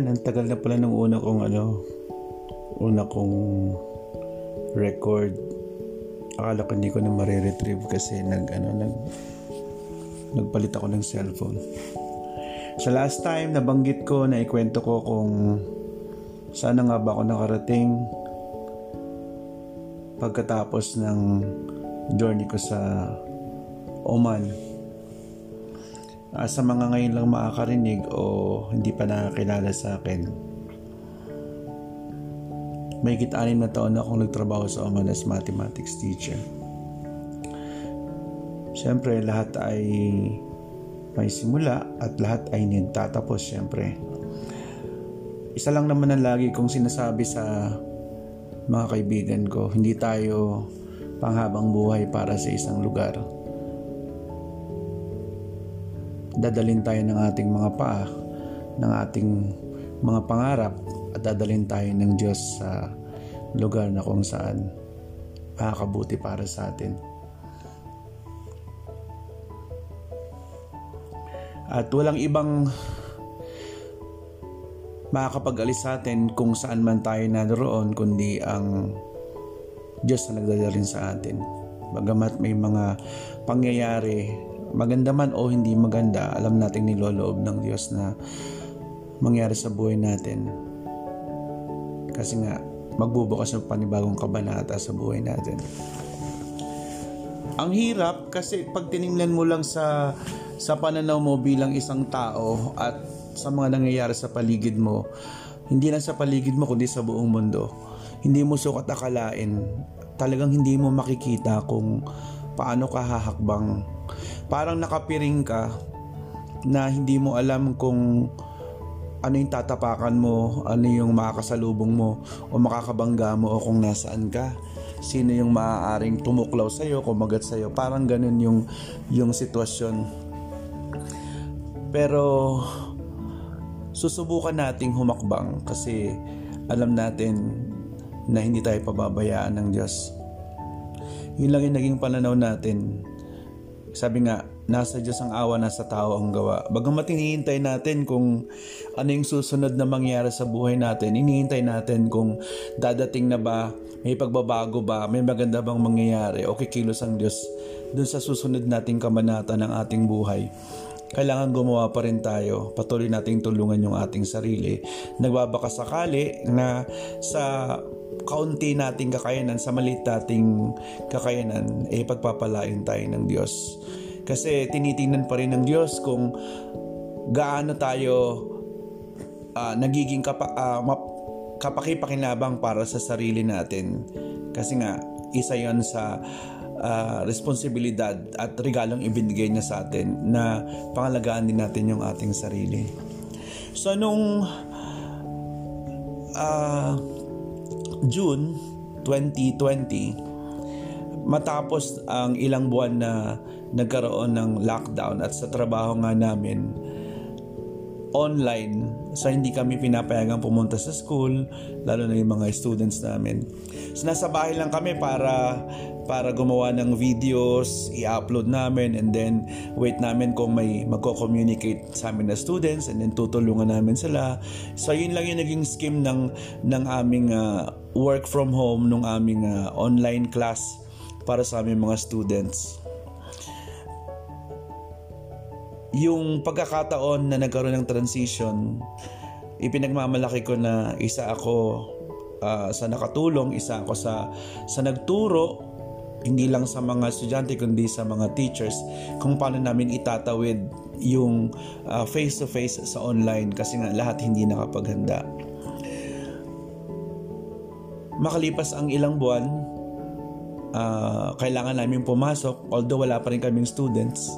Ayan, ang tagal na pala ng una kong ano, una kong record. Akala ko hindi ko na mariretrieve kasi nag ano, nag nagpalit ako ng cellphone. Sa last time, nabanggit ko na ikwento ko kung sana nga ba ako nakarating pagkatapos ng journey ko sa Oman uh, sa mga ngayon lang makakarinig o hindi pa nakakilala sa akin. May anim na taon na akong nagtrabaho sa Oman as mathematics teacher. Siyempre, lahat ay may simula at lahat ay nagtatapos siyempre. Isa lang naman ang lagi kong sinasabi sa mga kaibigan ko, hindi tayo panghabang buhay para sa isang lugar dadalin tayo ng ating mga paa, ng ating mga pangarap at dadalin tayo ng Diyos sa lugar na kung saan makakabuti para sa atin. At walang ibang makakapag-alis sa atin kung saan man tayo naroon kundi ang Diyos na nagdadalhin sa atin. Bagamat may mga pangyayari maganda man o hindi maganda, alam nating niloloob ng Diyos na mangyari sa buhay natin. Kasi nga, magbubukas ng panibagong kabanata sa buhay natin. Ang hirap kasi pag tiningnan mo lang sa sa pananaw mo bilang isang tao at sa mga nangyayari sa paligid mo, hindi lang sa paligid mo kundi sa buong mundo. Hindi mo sukat akalain, talagang hindi mo makikita kung paano ka hahakbang parang nakapiring ka na hindi mo alam kung ano yung tatapakan mo, ano yung makakasalubong mo o makakabangga mo o kung nasaan ka. Sino yung maaaring tumuklaw sa iyo, kumagat sa iyo. Parang ganun yung yung sitwasyon. Pero susubukan nating humakbang kasi alam natin na hindi tayo pababayaan ng Diyos. Yun lang yung naging pananaw natin sabi nga, nasa Diyos ang awa, nasa tao ang gawa. Bagamat hinihintay natin kung ano yung susunod na mangyari sa buhay natin, hinihintay natin kung dadating na ba, may pagbabago ba, may maganda bang mangyayari o kikilos ang Diyos dun sa susunod nating kamanata ng ating buhay kailangan gumawa pa rin tayo. Patuloy nating tulungan yung ating sarili. Nagbabaka sakali na sa kaunti nating kakayanan, sa maliit nating kakayanan, eh pagpapalain tayo ng Diyos. Kasi tinitingnan pa rin ng Diyos kung gaano tayo uh, nagiging kapa, uh, map, kapakipakinabang para sa sarili natin. Kasi nga, isa yon sa uh, responsibilidad at regalong ibinigay niya sa atin na pangalagaan din natin yung ating sarili. So nung uh, June 2020, matapos ang ilang buwan na nagkaroon ng lockdown at sa trabaho nga namin, online sa hindi kami pinapayagang pumunta sa school lalo na yung mga students namin. So nasa bahay lang kami para para gumawa ng videos i-upload namin and then wait namin kung may magko-communicate sa amin na students and then tutulungan namin sila. So yun lang yung naging scheme ng ng aming uh, work from home nung aming uh, online class para sa aming mga students yung pagkakataon na nagkaroon ng transition, ipinagmamalaki ko na isa ako uh, sa nakatulong, isa ako sa sa nagturo hindi lang sa mga estudyante kundi sa mga teachers kung paano namin itatawid yung uh, face to face sa online kasi nga lahat hindi nakapaghanda. Makalipas ang ilang buwan, uh, kailangan namin pumasok although wala pa rin kaming students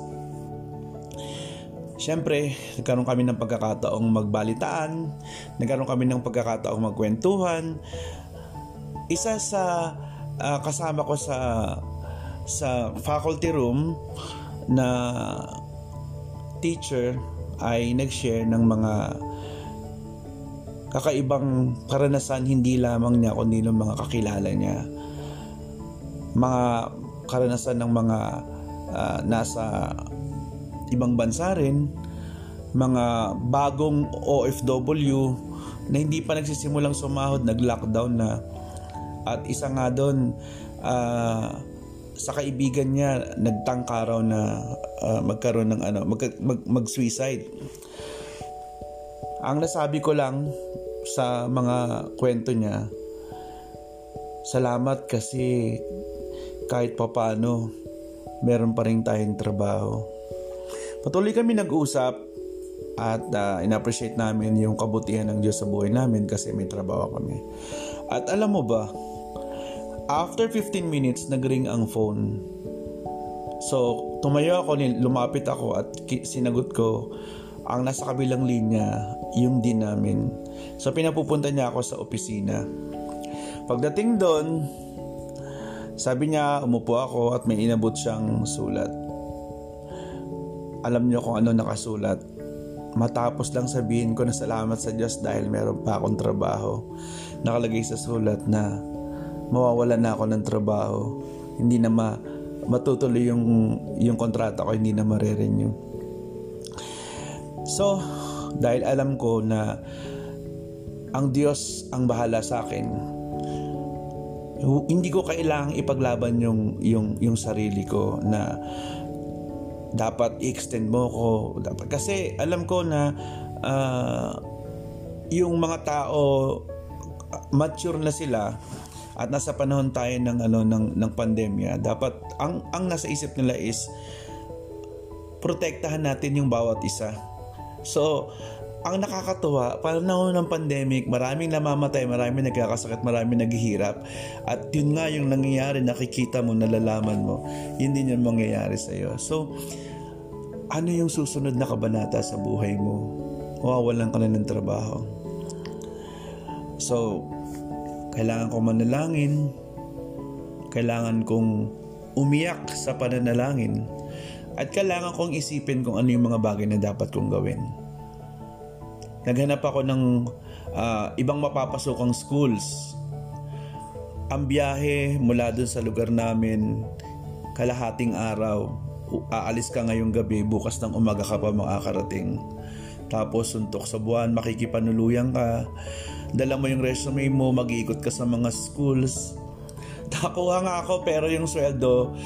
Siyempre, nagkaroon kami ng pagkakataong magbalitaan, nagkaroon kami ng pagkakataong magkwentuhan. Isa sa uh, kasama ko sa sa faculty room na teacher ay nag-share ng mga kakaibang karanasan hindi lamang niya kundi ng mga kakilala niya. Mga karanasan ng mga uh, nasa ibang bansa rin mga bagong OFW na hindi pa nagsisimulang sumahod, nag-lockdown na. At isa nga doon, uh, sa kaibigan niya, nagtangka raw na uh, magkaroon ng ano, mag, mag, mag-suicide. Ang nasabi ko lang sa mga kwento niya, salamat kasi kahit papano, meron pa rin tayong trabaho. Patuloy kami nag-usap at uh, in-appreciate namin yung kabutihan ng Diyos sa buhay namin kasi may trabaho kami. At alam mo ba, after 15 minutes, nagring ang phone. So, tumayo ako, lumapit ako at sinagot ko, ang nasa kabilang linya, yung din namin. So, pinapupunta niya ako sa opisina. Pagdating doon, sabi niya, umupo ako at may inabot siyang sulat alam niyo kung ano nakasulat. Matapos lang sabihin ko na salamat sa Diyos dahil meron pa akong trabaho. Nakalagay sa sulat na mawawala na ako ng trabaho. Hindi na ma matutuloy yung yung kontrata ko, hindi na mare-renew. So, dahil alam ko na ang Diyos ang bahala sa akin, hindi ko kailangang ipaglaban yung yung yung sarili ko na dapat i-extend mo ko. Dapat kasi alam ko na uh, yung mga tao mature na sila at nasa panahon tayo ng ano ng ng pandemya. Dapat ang ang nasa isip nila is protektahan natin yung bawat isa. So ang nakakatuwa, panahon ng pandemic, maraming namamatay, maraming nagkakasakit, maraming naghihirap. At yun nga yung nangyayari, nakikita mo, nalalaman mo. Yun din yung mangyayari sa iyo. So, ano yung susunod na kabanata sa buhay mo? Mawawalan ka na ng trabaho. So, kailangan ko manalangin. Kailangan kong umiyak sa pananalangin. At kailangan kong isipin kung ano yung mga bagay na dapat kong gawin naghanap ako ng uh, ibang mapapasokang schools. Ang biyahe mula dun sa lugar namin, kalahating araw, aalis ka ngayong gabi, bukas ng umaga ka pa makakarating. Tapos suntok sa buwan, makikipanuluyan ka, dala mo yung resume mo, mag-iikot ka sa mga schools. Nakuha nga ako pero yung sweldo,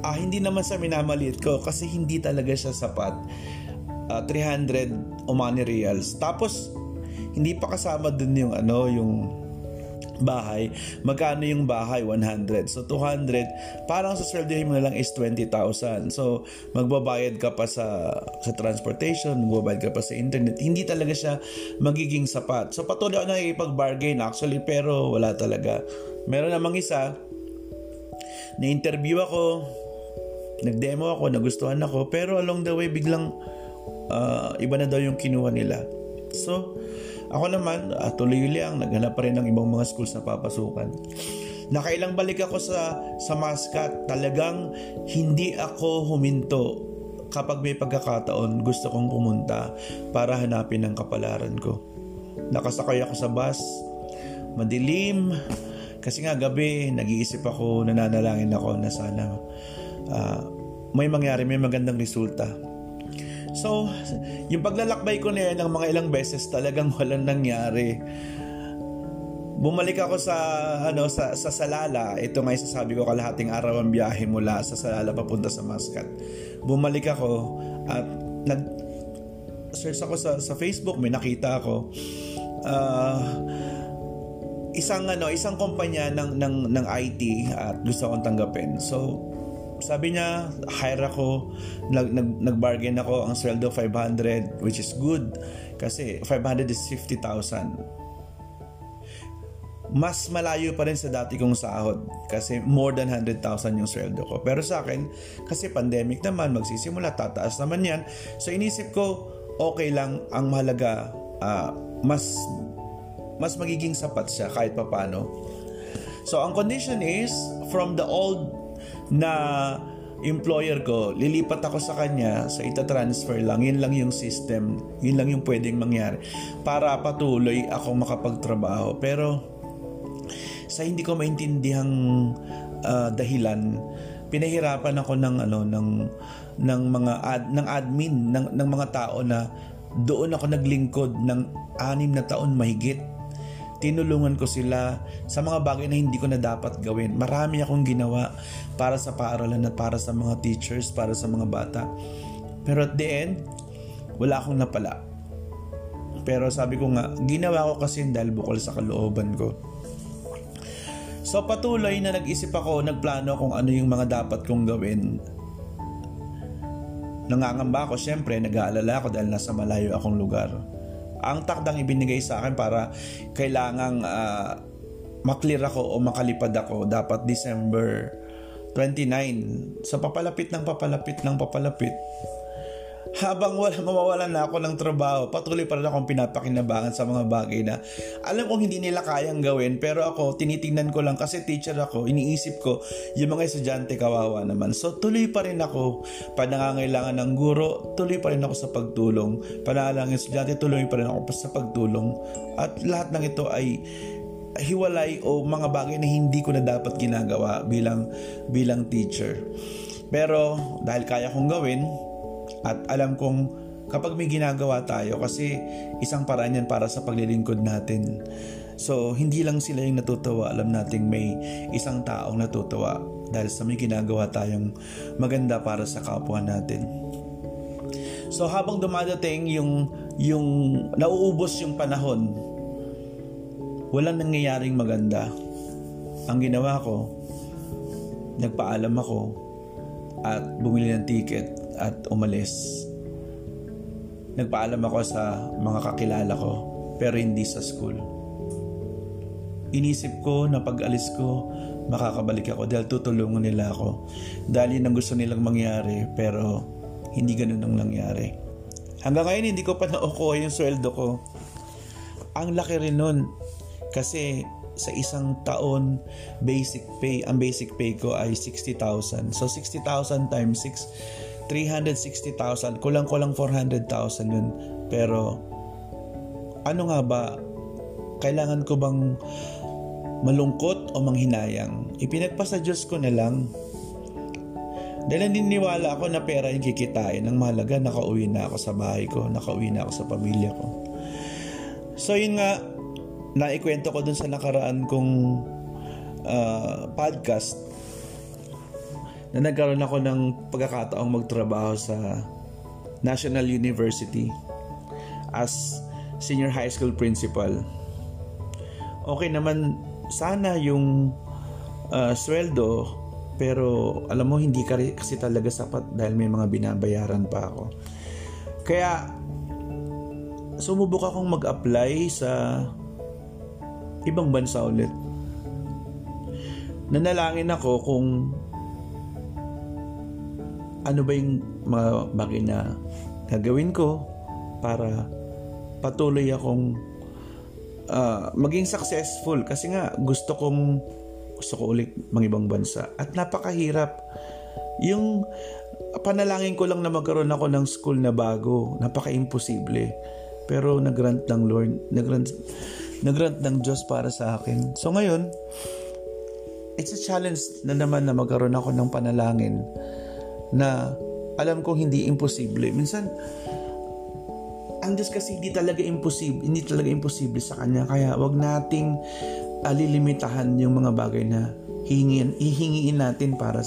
ah, hindi naman sa minamaliit ko kasi hindi talaga siya sapat uh, 300 Omani reals. Tapos hindi pa kasama dun yung ano yung bahay. Magkano yung bahay? 100. So 200, parang sa sweldohin mo na lang is 20,000. So magbabayad ka pa sa sa transportation, magbabayad ka pa sa internet. Hindi talaga siya magiging sapat. So patuloy ako nakikipag-bargain actually pero wala talaga. Meron namang isa na interview ako, nag-demo ako, nagustuhan ako, pero along the way biglang uh, iba na daw yung kinuha nila. So, ako naman, uh, tuloy lang, naghanap pa rin ng ibang mga schools na papasukan. Nakailang balik ako sa, sa Mascot, talagang hindi ako huminto kapag may pagkakataon gusto kong pumunta para hanapin ang kapalaran ko. Nakasakay ako sa bus, madilim, kasi nga gabi, nag-iisip ako, nananalangin ako na sana uh, may mangyari, may magandang resulta So, yung paglalakbay ko na yan ng mga ilang beses talagang walang nangyari. Bumalik ako sa ano sa sa Salala. Ito nga sasabi ko kalahating araw ang biyahe mula sa Salala papunta sa Muscat. Bumalik ako at nag search ako sa sa Facebook, may nakita ako. Uh, isang ano, isang kumpanya ng ng ng IT at gusto kong tanggapin. So, sabi niya, hire ako, nag, nag, nag-bargain ako, ang sweldo 500, which is good. Kasi 500 is 50,000. Mas malayo pa rin sa dati kong sahod kasi more than 100,000 yung sweldo ko. Pero sa akin, kasi pandemic naman, magsisimula, tataas naman yan. So inisip ko, okay lang, ang mahalaga, uh, mas mas magiging sapat siya kahit papano. So ang condition is, from the old na employer ko, lilipat ako sa kanya, sa ita-transfer lang, yun lang yung system, yun lang yung pwedeng mangyari para patuloy ako makapagtrabaho. Pero sa hindi ko maintindihang uh, dahilan, pinahirapan ako ng ano ng ng mga ad, ng admin ng ng mga tao na Doon ako naglingkod ng anim na taon mahigit. Tinulungan ko sila sa mga bagay na hindi ko na dapat gawin. Marami akong ginawa para sa paaralan at para sa mga teachers, para sa mga bata. Pero at the end, wala akong napala. Pero sabi ko nga, ginawa ko kasi dahil bukol sa kalooban ko. So patuloy na nag-isip ako, nagplano kung ano yung mga dapat kong gawin. Nangangamba ako, syempre, nag-aalala ako dahil nasa malayo akong lugar. Ang takdang ibinigay sa akin para kailangang uh, maklear ako o makalipad ako dapat December 29. So papalapit ng papalapit ng papalapit habang wala mawawalan na ako ng trabaho, patuloy pa rin akong pinapakinabangan sa mga bagay na alam kong hindi nila kayang gawin pero ako tinitingnan ko lang kasi teacher ako, iniisip ko yung mga estudyante kawawa naman. So tuloy pa rin ako panangangailangan ng guro, tuloy pa rin ako sa pagtulong. Panangangailangan estudyante, tuloy pa rin ako sa pagtulong. At lahat ng ito ay hiwalay o mga bagay na hindi ko na dapat ginagawa bilang bilang teacher. Pero dahil kaya kong gawin, at alam kong kapag may ginagawa tayo kasi isang paraan yan para sa paglilingkod natin. So, hindi lang sila yung natutuwa. Alam nating may isang taong natutuwa dahil sa may ginagawa tayong maganda para sa kapwa natin. So, habang dumadating yung, yung nauubos yung panahon, walang nangyayaring maganda. Ang ginawa ko, nagpaalam ako at bumili ng ticket at umalis. Nagpaalam ako sa mga kakilala ko pero hindi sa school. Inisip ko na pag alis ko, makakabalik ako dahil tutulungan nila ako. Dahil yun ang gusto nilang mangyari pero hindi ganun ang nangyari. Hanggang ngayon hindi ko pa naukuha yung sweldo ko. Ang laki rin nun kasi sa isang taon basic pay ang basic pay ko ay 60,000 so 60,000 times 6 360,000, kulang-kulang 400,000 yun. Pero, ano nga ba, kailangan ko bang malungkot o manghinayang? Ipinagpasa Diyos ko na lang. Dahil naniniwala ako na pera yung kikitain. Ang mahalaga, nakauwi na ako sa bahay ko, nakauwi na ako sa pamilya ko. So yun nga, naikwento ko dun sa nakaraan kong uh, podcast na nagkaroon ako ng pagkakataong magtrabaho sa National University as senior high school principal. Okay naman sana yung uh, sweldo pero alam mo hindi ka kasi talaga sapat dahil may mga binabayaran pa ako. Kaya sumubok akong mag-apply sa ibang bansa ulit. Nanalangin ako kung ano ba yung mga bagay na gagawin ko para patuloy akong uh, maging successful? Kasi nga gusto kong gusto ko ulit mga ibang bansa. At napakahirap. Yung panalangin ko lang na magkaroon ako ng school na bago napaka-imposible. Pero nagrant ng Lord nagrant nagrant ng Diyos para sa akin. So ngayon it's a challenge na naman na magkaroon ako ng panalangin na alam kong hindi imposible. Minsan, ang Diyos kasi hindi talaga imposible, hindi talaga imposible sa Kanya. Kaya wag nating alilimitahan yung mga bagay na hihingin, hihingiin natin para,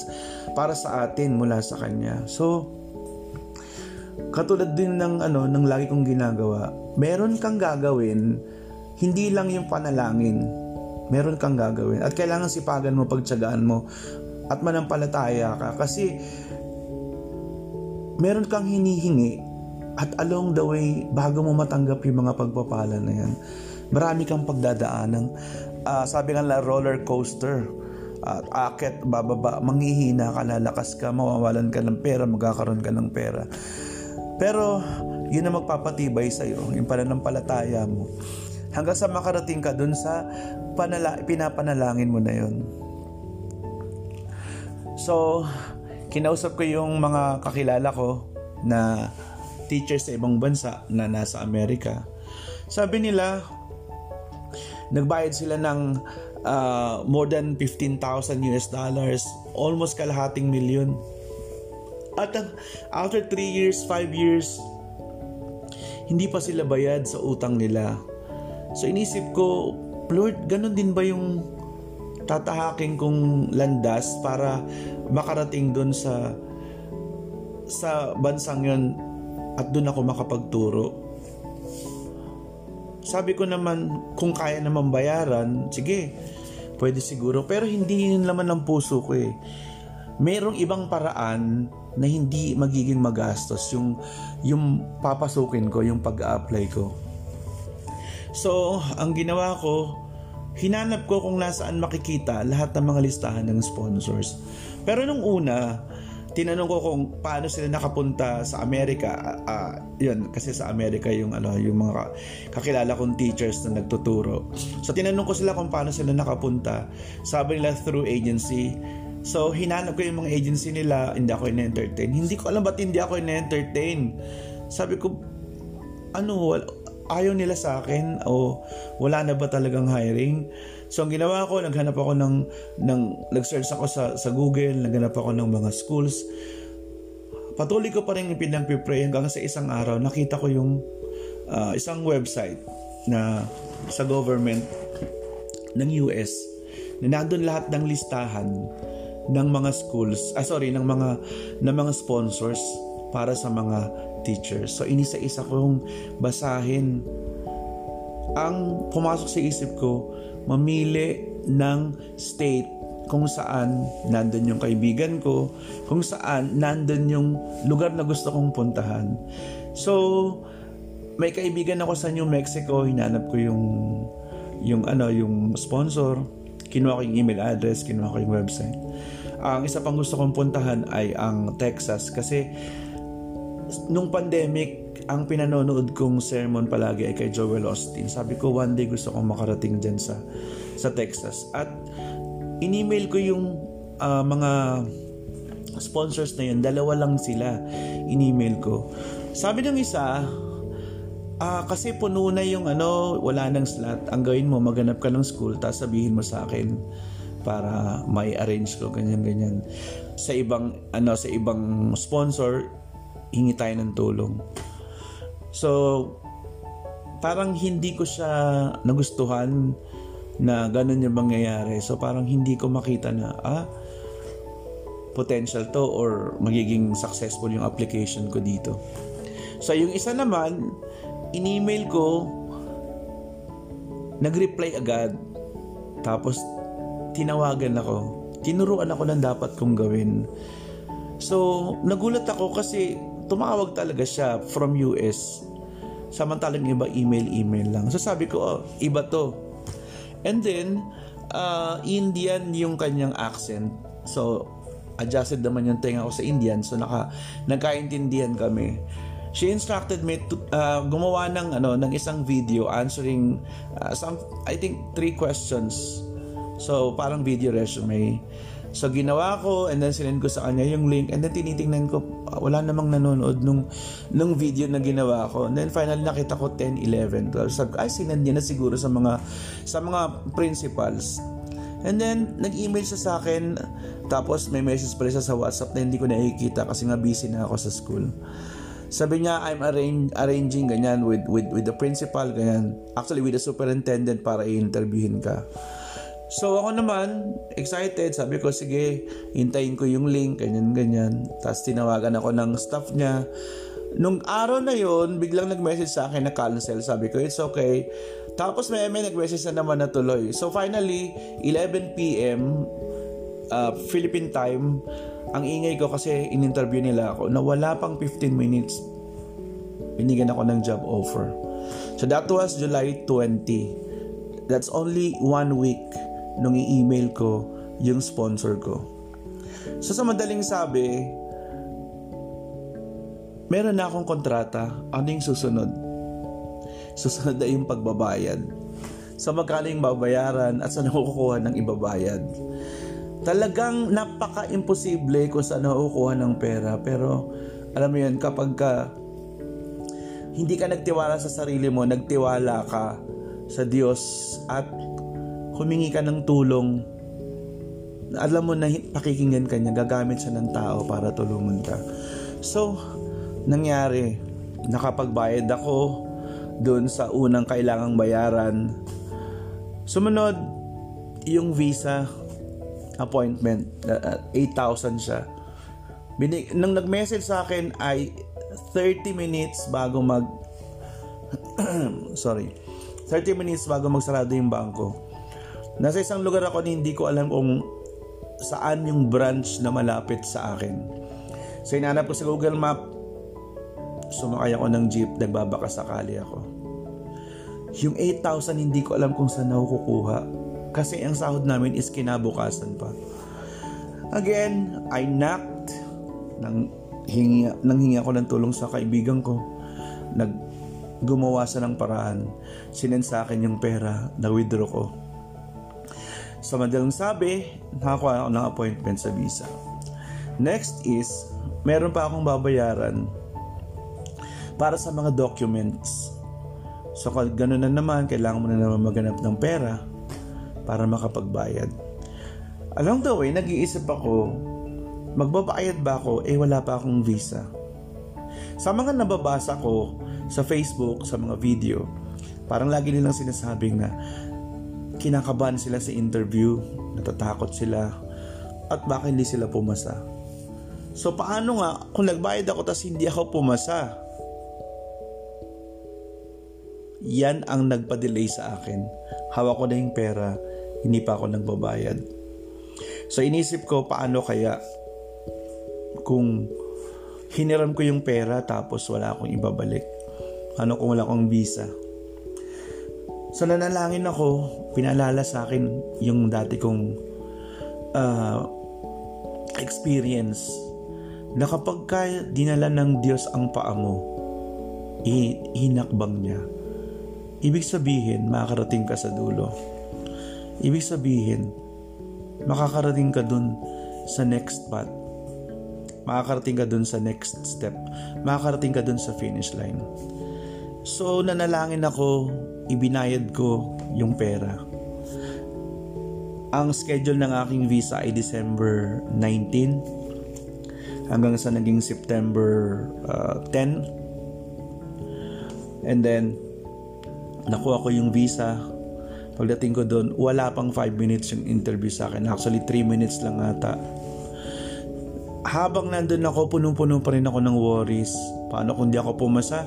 para sa atin mula sa Kanya. So, katulad din ng ano ng lagi kong ginagawa, meron kang gagawin, hindi lang yung panalangin. Meron kang gagawin at kailangan sipagan mo, pagtiyagaan mo at manampalataya ka kasi meron kang hinihingi at along the way, bago mo matanggap yung mga pagpapala na yan, marami kang pagdadaanan. Uh, sabi nga la roller coaster. At uh, akit, bababa, manghihina ka, lalakas ka, mawawalan ka ng pera, magkakaroon ka ng pera. Pero, yun ang magpapatibay sa'yo, yung pananampalataya mo. Hanggang sa makarating ka dun sa panala, pinapanalangin mo na yun. So, kinausap ko yung mga kakilala ko na teachers sa ibang bansa na nasa Amerika. Sabi nila, nagbayad sila ng uh, more than 15,000 US dollars, almost kalahating milyon. At after 3 years, 5 years, hindi pa sila bayad sa utang nila. So inisip ko, Lord, ganun din ba yung tatahaking kong landas para makarating doon sa sa bansang yon at doon ako makapagturo. Sabi ko naman, kung kaya naman bayaran, sige, pwede siguro. Pero hindi yun naman ng puso ko eh. Merong ibang paraan na hindi magiging magastos yung, yung papasukin ko, yung pag-apply ko. So, ang ginawa ko, hinanap ko kung nasaan makikita lahat ng mga listahan ng sponsors. Pero nung una, tinanong ko kung paano sila nakapunta sa Amerika. Uh, yun, kasi sa Amerika yung ano, yung mga kakilala kong teachers na nagtuturo. So tinanong ko sila kung paano sila nakapunta. Sabi nila through agency. So hinanap ko yung mga agency nila, hindi ako in-entertain. Hindi ko alam ba't hindi ako in-entertain. Sabi ko, ano, ayaw nila sa akin o wala na ba talagang hiring? So ang ginawa ko, naghanap ako ng, ng nag-search ako sa, sa Google, naghanap ako ng mga schools. Patuloy ko pa rin pinagpipray hanggang sa isang araw, nakita ko yung uh, isang website na sa government ng US na nandun lahat ng listahan ng mga schools, ah sorry, ng mga ng mga sponsors para sa mga teachers. So inisa-isa kong basahin ang pumasok sa isip ko mamili ng state kung saan nandun yung kaibigan ko, kung saan nandun yung lugar na gusto kong puntahan. So, may kaibigan ako sa New Mexico, hinanap ko yung yung ano, yung sponsor, kinuha ko yung email address, kinuha ko yung website. Ang isa pang gusto kong puntahan ay ang Texas kasi nung pandemic, ang pinanonood kong sermon palagi ay kay Joel Austin. Sabi ko, one day gusto kong makarating dyan sa, sa Texas. At in-email ko yung uh, mga sponsors na yun. Dalawa lang sila in-email ko. Sabi ng isa, uh, kasi puno na yung ano, wala nang slot. Ang gawin mo, maganap ka ng school, tapos sabihin mo sa akin para may arrange ko ganyan ganyan sa ibang ano sa ibang sponsor hingi tayo ng tulong So, parang hindi ko siya nagustuhan na ganun yung mangyayari. So, parang hindi ko makita na, ah, potential to or magiging successful yung application ko dito. So, yung isa naman, in-email ko, nag-reply agad. Tapos, tinawagan ako. Tinuruan ako ng dapat kong gawin. So, nagulat ako kasi tumawag talaga siya from US Samantalang iba email-email lang. So sabi ko, oh, iba to. And then, uh, Indian yung kanyang accent. So, adjusted naman yung tenga ko sa Indian. So, naka, nagkaintindihan kami. She instructed me to uh, gumawa ng ano ng isang video answering uh, some I think three questions. So parang video resume. So ginawa ko and then sinend ko sa kanya yung link and then tinitingnan ko ah, wala namang nanonood nung nung video na ginawa ko. And then finally nakita ko 10, 11, 12. Sabi ay sinend niya na siguro sa mga sa mga principals. And then nag-email siya sa akin tapos may message pa siya sa WhatsApp na hindi ko nakikita kasi nga busy na ako sa school. Sabi niya, I'm arrange, arranging ganyan with, with, with the principal, ganyan. Actually, with the superintendent para i-interviewin ka. So ako naman, excited. Sabi ko, sige, hintayin ko yung link, ganyan-ganyan. Tapos tinawagan ako ng staff niya. Nung araw na yon biglang nag-message sa akin na cancel. Sabi ko, it's okay. Tapos may may nag-message na naman na tuloy. So finally, 11pm, uh, Philippine time, ang ingay ko kasi in-interview nila ako na wala pang 15 minutes. Binigyan ako ng job offer. So that was July 20. That's only one week nung i-email ko yung sponsor ko. So sa madaling sabi, meron na akong kontrata. Ano yung susunod? Susunod na yung pagbabayad. Sa magkano yung babayaran at saan nakukuha ng ibabayad. Talagang napaka-imposible kung saan nakukuha ng pera. Pero alam mo yun, kapag ka hindi ka nagtiwala sa sarili mo, nagtiwala ka sa Diyos at humingi ka ng tulong, alam mo na pakikinggan ka niya, gagamit siya ng tao para tulungan ka. So, nangyari, nakapagbayad ako doon sa unang kailangang bayaran. Sumunod, yung visa appointment, uh, 8,000 siya. Binig, nang nag-message sa akin ay 30 minutes bago mag sorry 30 minutes bago magsarado yung bangko nasa isang lugar ako na hindi ko alam kung saan yung branch na malapit sa akin. So inanap ko sa google map. Sumakay ako ng jeep. Nagbabaka sakali ako. Yung 8,000 hindi ko alam kung saan ako kukuha. Kasi ang sahod namin is kinabukasan pa. Again I knocked. Ng hingi, nang hingi ako ng tulong sa kaibigan ko. Nag gumawa sa ng paraan. Sinend sa akin yung pera. Na withdraw ko. Sa madalang sabi, nakakuha ako ng appointment sa visa. Next is, meron pa akong babayaran para sa mga documents. So, ganoon na naman, kailangan mo na naman maganap ng pera para makapagbayad. Along the way, nag-iisip ako, magbabayad ba ako? Eh wala pa akong visa. Sa mga nababasa ko sa Facebook, sa mga video, parang lagi nilang sinasabing na kinakabahan sila sa interview, natatakot sila, at baka hindi sila pumasa. So paano nga kung nagbayad ako tas hindi ako pumasa? Yan ang nagpa-delay sa akin. Hawak ko na yung pera, hindi pa ako nagbabayad. So inisip ko paano kaya kung hiniram ko yung pera tapos wala akong ibabalik? Ano kung wala akong visa? So nanalangin ako, pinalala sa akin yung dati kong uh, experience na kapag ka dinala ng Diyos ang paa mo, hinakbang niya. Ibig sabihin, makakarating ka sa dulo. Ibig sabihin, makakarating ka dun sa next path makakarating ka dun sa next step. Makakarating ka dun sa finish line. So, nanalangin ako, ibinayad ko yung pera. Ang schedule ng aking visa ay December 19 hanggang sa naging September uh, 10. And then, nakuha ko yung visa. Pagdating ko doon, wala pang 5 minutes yung interview sa akin. Actually, 3 minutes lang ata habang nandun ako, punong-puno pa rin ako ng worries. Paano kung di ako pumasa?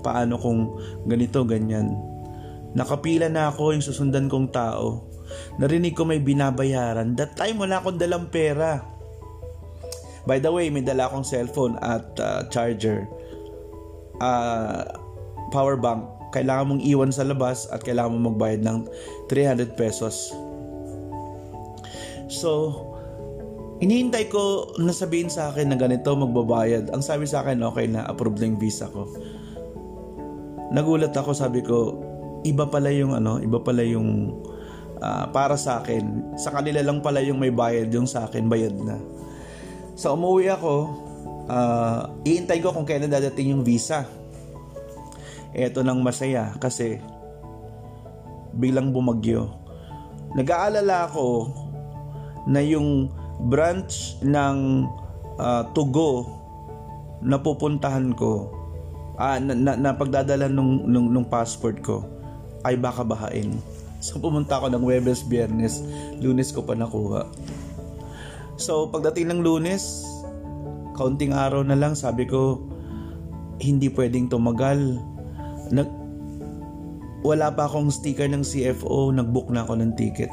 Paano kung ganito, ganyan? Nakapila na ako yung susundan kong tao. Narinig ko may binabayaran. That time wala akong dalang pera. By the way, may dala akong cellphone at uh, charger. Uh, power bank. Kailangan mong iwan sa labas at kailangan mong magbayad ng 300 pesos. So, Inihintay ko na sabihin sa akin na ganito magbabayad. Ang sabi sa akin, okay na, approve na yung visa ko. Nagulat ako, sabi ko, iba pala yung ano, iba pala yung uh, para sa akin. Sa kanila lang pala yung may bayad, yung sa akin bayad na. Sa so, umuwi ako, uh, iintay ko kung kailan dadating yung visa. Eto nang masaya kasi biglang bumagyo. Nag-aalala ako na yung branch ng uh, Tugo na pupuntahan ko ah, na, na, na pagdadala nung, nung, nung passport ko ay baka bahain. So pumunta ako ng Webes, Biyernes, Lunes ko pa nakuha. So pagdating ng Lunes, kaunting araw na lang sabi ko hindi pwedeng tumagal. Nag wala pa akong sticker ng CFO, nagbook na ako ng ticket.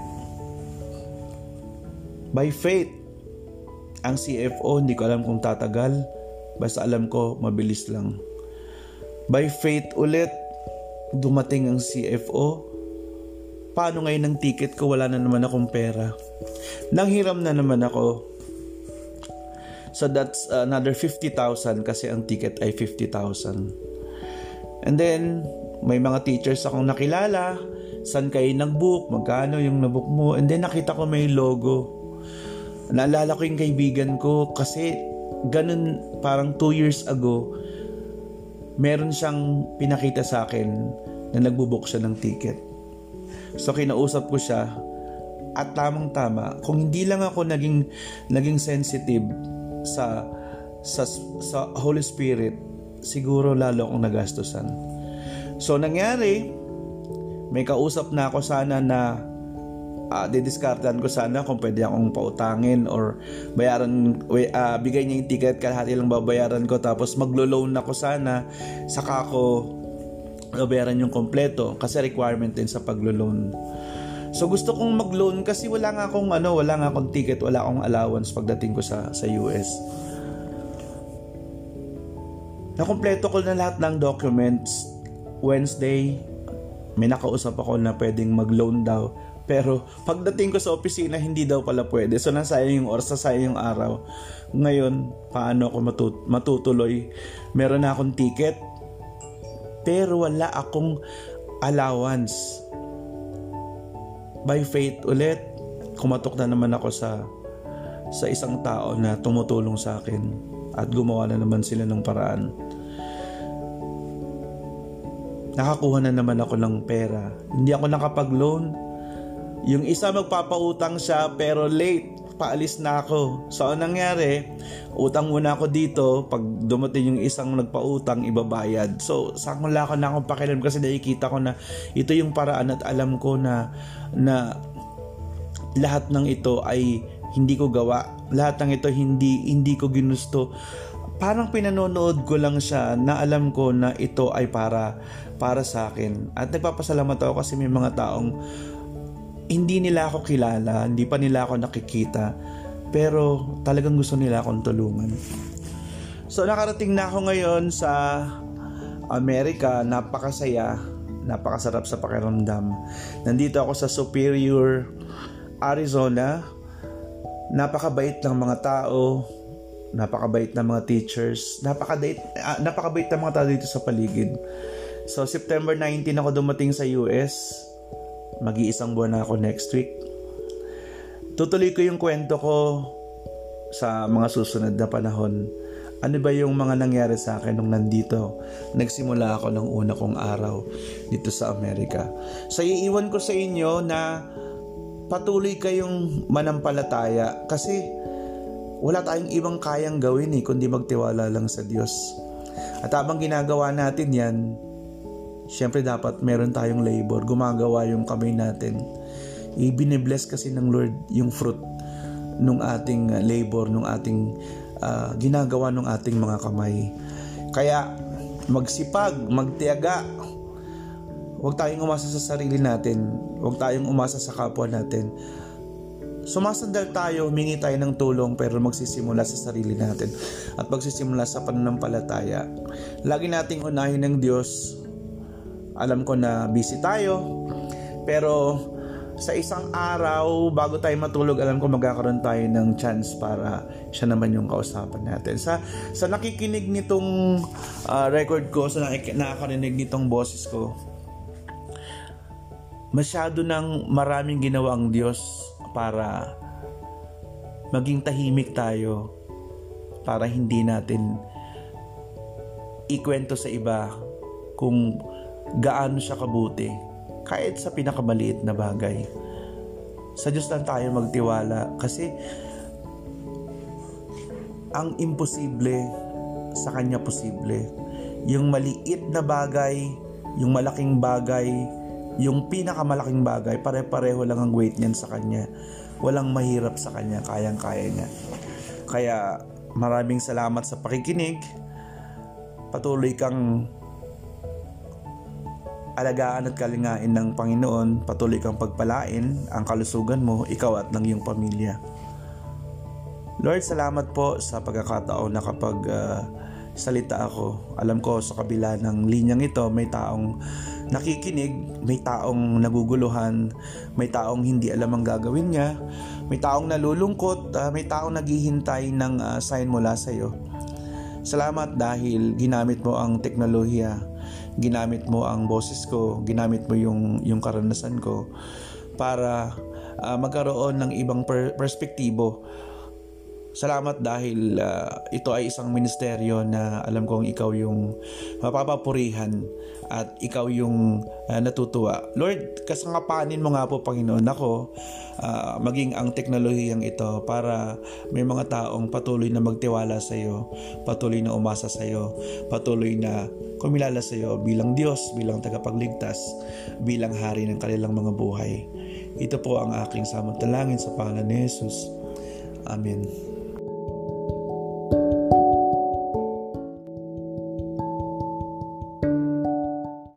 By faith, ang CFO, hindi ko alam kung tatagal. Basta alam ko, mabilis lang. By faith ulit, dumating ang CFO. Paano ngayon ang ticket ko? Wala na naman akong pera. Nanghiram na naman ako. So that's another 50,000 kasi ang ticket ay 50,000. And then, may mga teachers akong nakilala. San kayo nag-book? Magkano yung nabook mo? And then nakita ko may logo Naalala ko yung kaibigan ko kasi ganun parang 2 years ago meron siyang pinakita sa akin na nagbubook siya ng ticket. So kinausap ko siya at tamang tama kung hindi lang ako naging naging sensitive sa sa sa Holy Spirit siguro lalo akong nagastusan. So nangyari, may kausap na ako sana na uh, didiskartan ko sana kung pwede akong pautangin or bayaran uh, bigay niya yung ticket kalahati lang babayaran ko tapos maglo-loan ako sana saka ako babayaran yung kompleto kasi requirement din sa paglo-loan. So gusto kong mag-loan kasi wala nga akong ano, wala nga akong ticket, wala akong allowance pagdating ko sa sa US. Nakompleto ko na lahat ng documents. Wednesday, may nakausap ako na pwedeng mag-loan daw pero pagdating ko sa opisina, hindi daw pala pwede. So nasayang yung oras, nasayang yung araw. Ngayon, paano ako matut- matutuloy? Meron na akong ticket, pero wala akong allowance. By faith ulit, kumatok na naman ako sa sa isang tao na tumutulong sa akin at gumawa na naman sila ng paraan. Nakakuha na naman ako ng pera. Hindi ako nakapag-loan yung isa magpapautang siya pero late, paalis na ako. So ang nangyari, utang muna ako dito, pag dumating yung isang nagpautang, ibabayad. So sa wala ko na akong pakialam kasi nakikita ko na ito yung paraan at alam ko na na lahat ng ito ay hindi ko gawa. Lahat ng ito hindi hindi ko ginusto. Parang pinanonood ko lang siya na alam ko na ito ay para para sa akin. At nagpapasalamat ako kasi may mga taong hindi nila ako kilala, hindi pa nila ako nakikita, pero talagang gusto nila akong tulungan. So nakarating na ako ngayon sa Amerika, napakasaya, napakasarap sa pakiramdam. Nandito ako sa Superior, Arizona. Napakabait ng mga tao, napakabait ng mga teachers, napakabait, uh, napakabait ng mga tao dito sa paligid. So September 19 ako dumating sa US Mag-iisang buwan na ako next week. Tutuloy ko yung kwento ko sa mga susunod na panahon. Ano ba yung mga nangyari sa akin nung nandito? Nagsimula ako ng una kong araw dito sa Amerika. So iiwan ko sa inyo na patuloy kayong manampalataya kasi wala tayong ibang kayang gawin eh kundi magtiwala lang sa Diyos. At habang ginagawa natin yan, Siyempre dapat meron tayong labor, gumagawa yung kamay natin. Ibinibless kasi ng Lord yung fruit nung ating uh, labor, nung ating uh, ginagawa nung ating mga kamay. Kaya magsipag, magtiyaga. Huwag tayong umasa sa sarili natin. Huwag tayong umasa sa kapwa natin. Sumasandal tayo, humingi tayo ng tulong pero magsisimula sa sarili natin at magsisimula sa pananampalataya. Lagi nating unahin ng Diyos alam ko na busy tayo. Pero sa isang araw, bago tayo matulog, alam ko magkakaroon tayo ng chance para siya naman yung kausapan natin. Sa, sa nakikinig nitong uh, record ko, sa nakakarinig nitong boses ko, masyado nang maraming ginawa ang Diyos para maging tahimik tayo para hindi natin ikwento sa iba kung gaano siya kabuti kahit sa pinakamaliit na bagay. Sa Diyos lang tayo magtiwala kasi ang imposible sa Kanya posible. Yung maliit na bagay, yung malaking bagay, yung pinakamalaking bagay, pare-pareho lang ang weight niyan sa Kanya. Walang mahirap sa Kanya, kayang-kaya niya. Kaya maraming salamat sa pakikinig. Patuloy kang alagaan at kalingain ng Panginoon, patuloy kang pagpalain ang kalusugan mo, ikaw at ng iyong pamilya. Lord, salamat po sa pagkakataon na kapag uh, salita ako. Alam ko sa kabila ng linyang ito, may taong nakikinig, may taong naguguluhan, may taong hindi alam ang gagawin niya, may taong nalulungkot, uh, may taong naghihintay ng uh, sign mula sa iyo. Salamat dahil ginamit mo ang teknolohiya ginamit mo ang boses ko, ginamit mo yung, yung karanasan ko para uh, magkaroon ng ibang per- perspektibo Salamat dahil uh, ito ay isang ministeryo na alam kong ikaw yung mapapapurihan at ikaw yung uh, natutuwa. Lord, kasangapanin mo nga po Panginoon ako uh, maging ang teknolohiyang ito para may mga taong patuloy na magtiwala sa iyo, patuloy na umasa sa iyo, patuloy na kumilala sa iyo bilang Diyos, bilang tagapagligtas, bilang hari ng kanilang mga buhay. Ito po ang aking samantalangin sa pangalan ni Jesus. Amen.